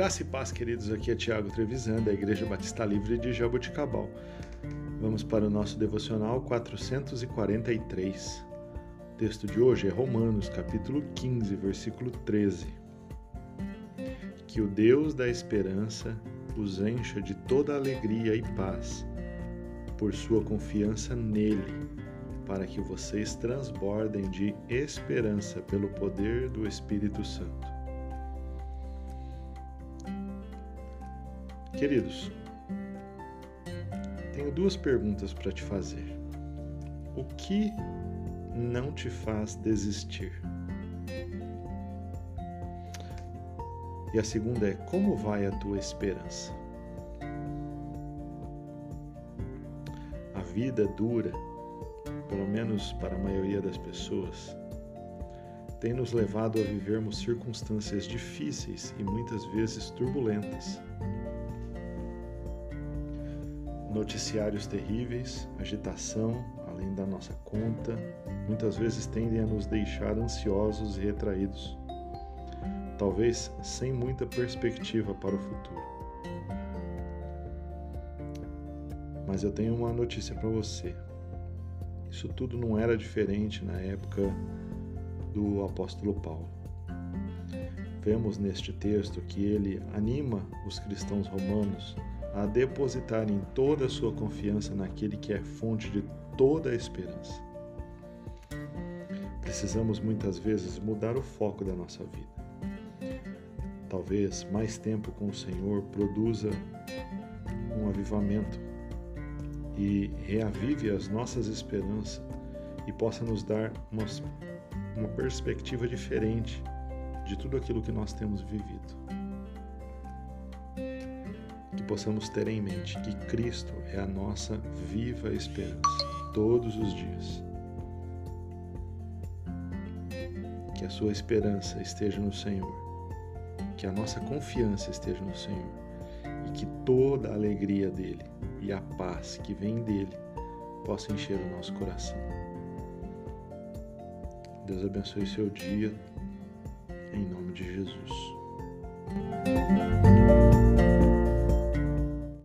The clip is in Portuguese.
Graça e paz, queridos. Aqui é Tiago Trevisan, da Igreja Batista Livre de Jaboticabal. Vamos para o nosso devocional 443. O texto de hoje é Romanos, capítulo 15, versículo 13. Que o Deus da esperança os encha de toda alegria e paz por sua confiança nele, para que vocês transbordem de esperança pelo poder do Espírito Santo. Queridos, tenho duas perguntas para te fazer. O que não te faz desistir? E a segunda é: como vai a tua esperança? A vida dura, pelo menos para a maioria das pessoas, tem nos levado a vivermos circunstâncias difíceis e muitas vezes turbulentas. Noticiários terríveis, agitação além da nossa conta, muitas vezes tendem a nos deixar ansiosos e retraídos, talvez sem muita perspectiva para o futuro. Mas eu tenho uma notícia para você. Isso tudo não era diferente na época do apóstolo Paulo. Vemos neste texto que ele anima os cristãos romanos a depositarem toda a sua confiança naquele que é fonte de toda a esperança. Precisamos muitas vezes mudar o foco da nossa vida. Talvez mais tempo com o Senhor produza um avivamento e reavive as nossas esperanças e possa nos dar uma, uma perspectiva diferente de tudo aquilo que nós temos vivido possamos ter em mente que Cristo é a nossa viva esperança todos os dias. Que a sua esperança esteja no Senhor, que a nossa confiança esteja no Senhor e que toda a alegria dele e a paz que vem dele possa encher o nosso coração. Deus abençoe seu dia, em nome de Jesus.